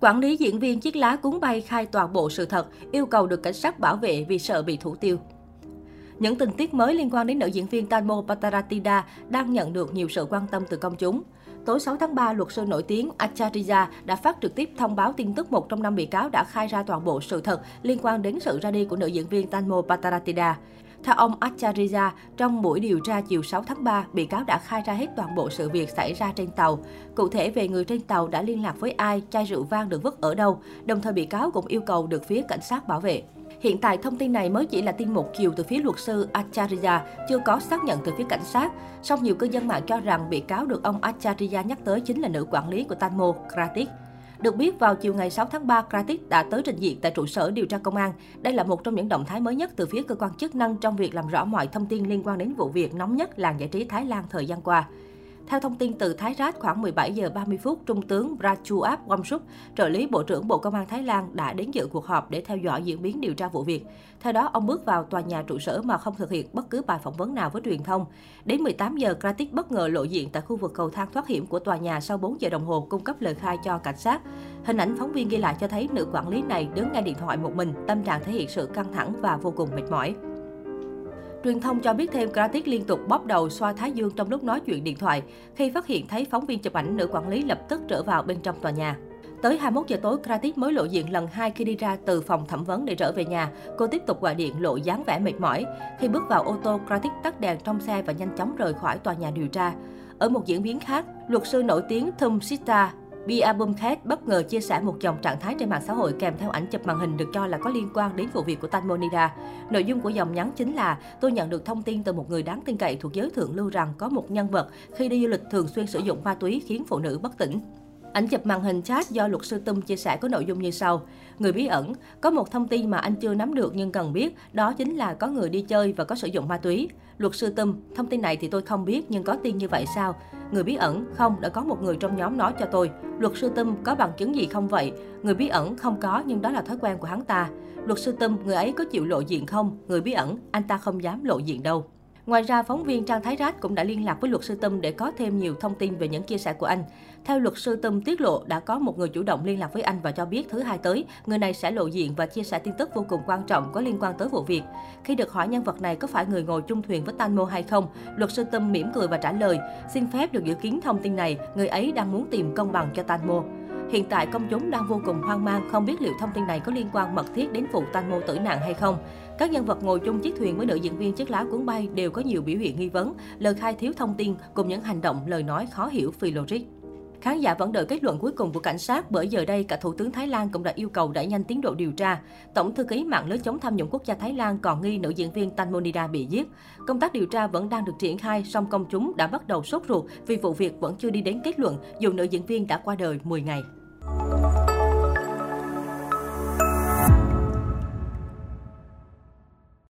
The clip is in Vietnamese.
Quản lý diễn viên chiếc lá cuốn bay khai toàn bộ sự thật, yêu cầu được cảnh sát bảo vệ vì sợ bị thủ tiêu. Những tình tiết mới liên quan đến nữ diễn viên Tanmo Pataratida đang nhận được nhiều sự quan tâm từ công chúng. Tối 6 tháng 3, luật sư nổi tiếng Acharya đã phát trực tiếp thông báo tin tức một trong năm bị cáo đã khai ra toàn bộ sự thật liên quan đến sự ra đi của nữ diễn viên Tanmo Pataratida. Theo ông Acharya, trong buổi điều tra chiều 6 tháng 3, bị cáo đã khai ra hết toàn bộ sự việc xảy ra trên tàu. Cụ thể về người trên tàu đã liên lạc với ai, chai rượu vang được vứt ở đâu. Đồng thời bị cáo cũng yêu cầu được phía cảnh sát bảo vệ. Hiện tại thông tin này mới chỉ là tin một chiều từ phía luật sư Acharya, chưa có xác nhận từ phía cảnh sát. Song nhiều cư dân mạng cho rằng bị cáo được ông Acharya nhắc tới chính là nữ quản lý của Tanmo, Kratik. Được biết, vào chiều ngày 6 tháng 3, Kratik đã tới trình diện tại trụ sở điều tra công an. Đây là một trong những động thái mới nhất từ phía cơ quan chức năng trong việc làm rõ mọi thông tin liên quan đến vụ việc nóng nhất làng giải trí Thái Lan thời gian qua. Theo thông tin từ Thái Rát, khoảng 17 giờ 30 phút, Trung tướng Prachuap Wamsuk, trợ lý Bộ trưởng Bộ Công an Thái Lan đã đến dự cuộc họp để theo dõi diễn biến điều tra vụ việc. Theo đó, ông bước vào tòa nhà trụ sở mà không thực hiện bất cứ bài phỏng vấn nào với truyền thông. Đến 18 giờ, Kratik bất ngờ lộ diện tại khu vực cầu thang thoát hiểm của tòa nhà sau 4 giờ đồng hồ cung cấp lời khai cho cảnh sát. Hình ảnh phóng viên ghi lại cho thấy nữ quản lý này đứng ngay điện thoại một mình, tâm trạng thể hiện sự căng thẳng và vô cùng mệt mỏi. Truyền thông cho biết thêm Kratik liên tục bóp đầu xoa thái dương trong lúc nói chuyện điện thoại. Khi phát hiện thấy phóng viên chụp ảnh, nữ quản lý lập tức trở vào bên trong tòa nhà. Tới 21 giờ tối, Kratik mới lộ diện lần hai khi đi ra từ phòng thẩm vấn để trở về nhà. Cô tiếp tục gọi điện lộ dáng vẻ mệt mỏi. Khi bước vào ô tô, Kratik tắt đèn trong xe và nhanh chóng rời khỏi tòa nhà điều tra. Ở một diễn biến khác, luật sư nổi tiếng Thum Sita Bia Bumkhet bất ngờ chia sẻ một dòng trạng thái trên mạng xã hội kèm theo ảnh chụp màn hình được cho là có liên quan đến vụ việc của Tanmonida. Nội dung của dòng nhắn chính là tôi nhận được thông tin từ một người đáng tin cậy thuộc giới thượng lưu rằng có một nhân vật khi đi du lịch thường xuyên sử dụng ma túy khiến phụ nữ bất tỉnh. Ảnh chụp màn hình chat do luật sư Tum chia sẻ có nội dung như sau. Người bí ẩn, có một thông tin mà anh chưa nắm được nhưng cần biết, đó chính là có người đi chơi và có sử dụng ma túy. Luật sư Tum, thông tin này thì tôi không biết nhưng có tin như vậy sao? Người bí ẩn, không, đã có một người trong nhóm nói cho tôi. Luật sư tâm có bằng chứng gì không vậy? Người bí ẩn không có nhưng đó là thói quen của hắn ta. Luật sư tâm người ấy có chịu lộ diện không? Người bí ẩn, anh ta không dám lộ diện đâu. Ngoài ra, phóng viên Trang Thái Rát cũng đã liên lạc với luật sư Tâm để có thêm nhiều thông tin về những chia sẻ của anh. Theo luật sư Tâm tiết lộ, đã có một người chủ động liên lạc với anh và cho biết thứ hai tới, người này sẽ lộ diện và chia sẻ tin tức vô cùng quan trọng có liên quan tới vụ việc. Khi được hỏi nhân vật này có phải người ngồi chung thuyền với Tanmo hay không, luật sư Tâm mỉm cười và trả lời, xin phép được dự kiến thông tin này, người ấy đang muốn tìm công bằng cho Tanmo. Hiện tại công chúng đang vô cùng hoang mang, không biết liệu thông tin này có liên quan mật thiết đến vụ tan mô tử nạn hay không. Các nhân vật ngồi chung chiếc thuyền với nữ diễn viên chiếc lá cuốn bay đều có nhiều biểu hiện nghi vấn, lời khai thiếu thông tin cùng những hành động, lời nói khó hiểu phi logic. Khán giả vẫn đợi kết luận cuối cùng của cảnh sát bởi giờ đây cả Thủ tướng Thái Lan cũng đã yêu cầu đẩy nhanh tiến độ điều tra. Tổng thư ký mạng lưới chống tham nhũng quốc gia Thái Lan còn nghi nữ diễn viên Tanmonida bị giết. Công tác điều tra vẫn đang được triển khai, song công chúng đã bắt đầu sốt ruột vì vụ việc vẫn chưa đi đến kết luận dù nữ diễn viên đã qua đời 10 ngày.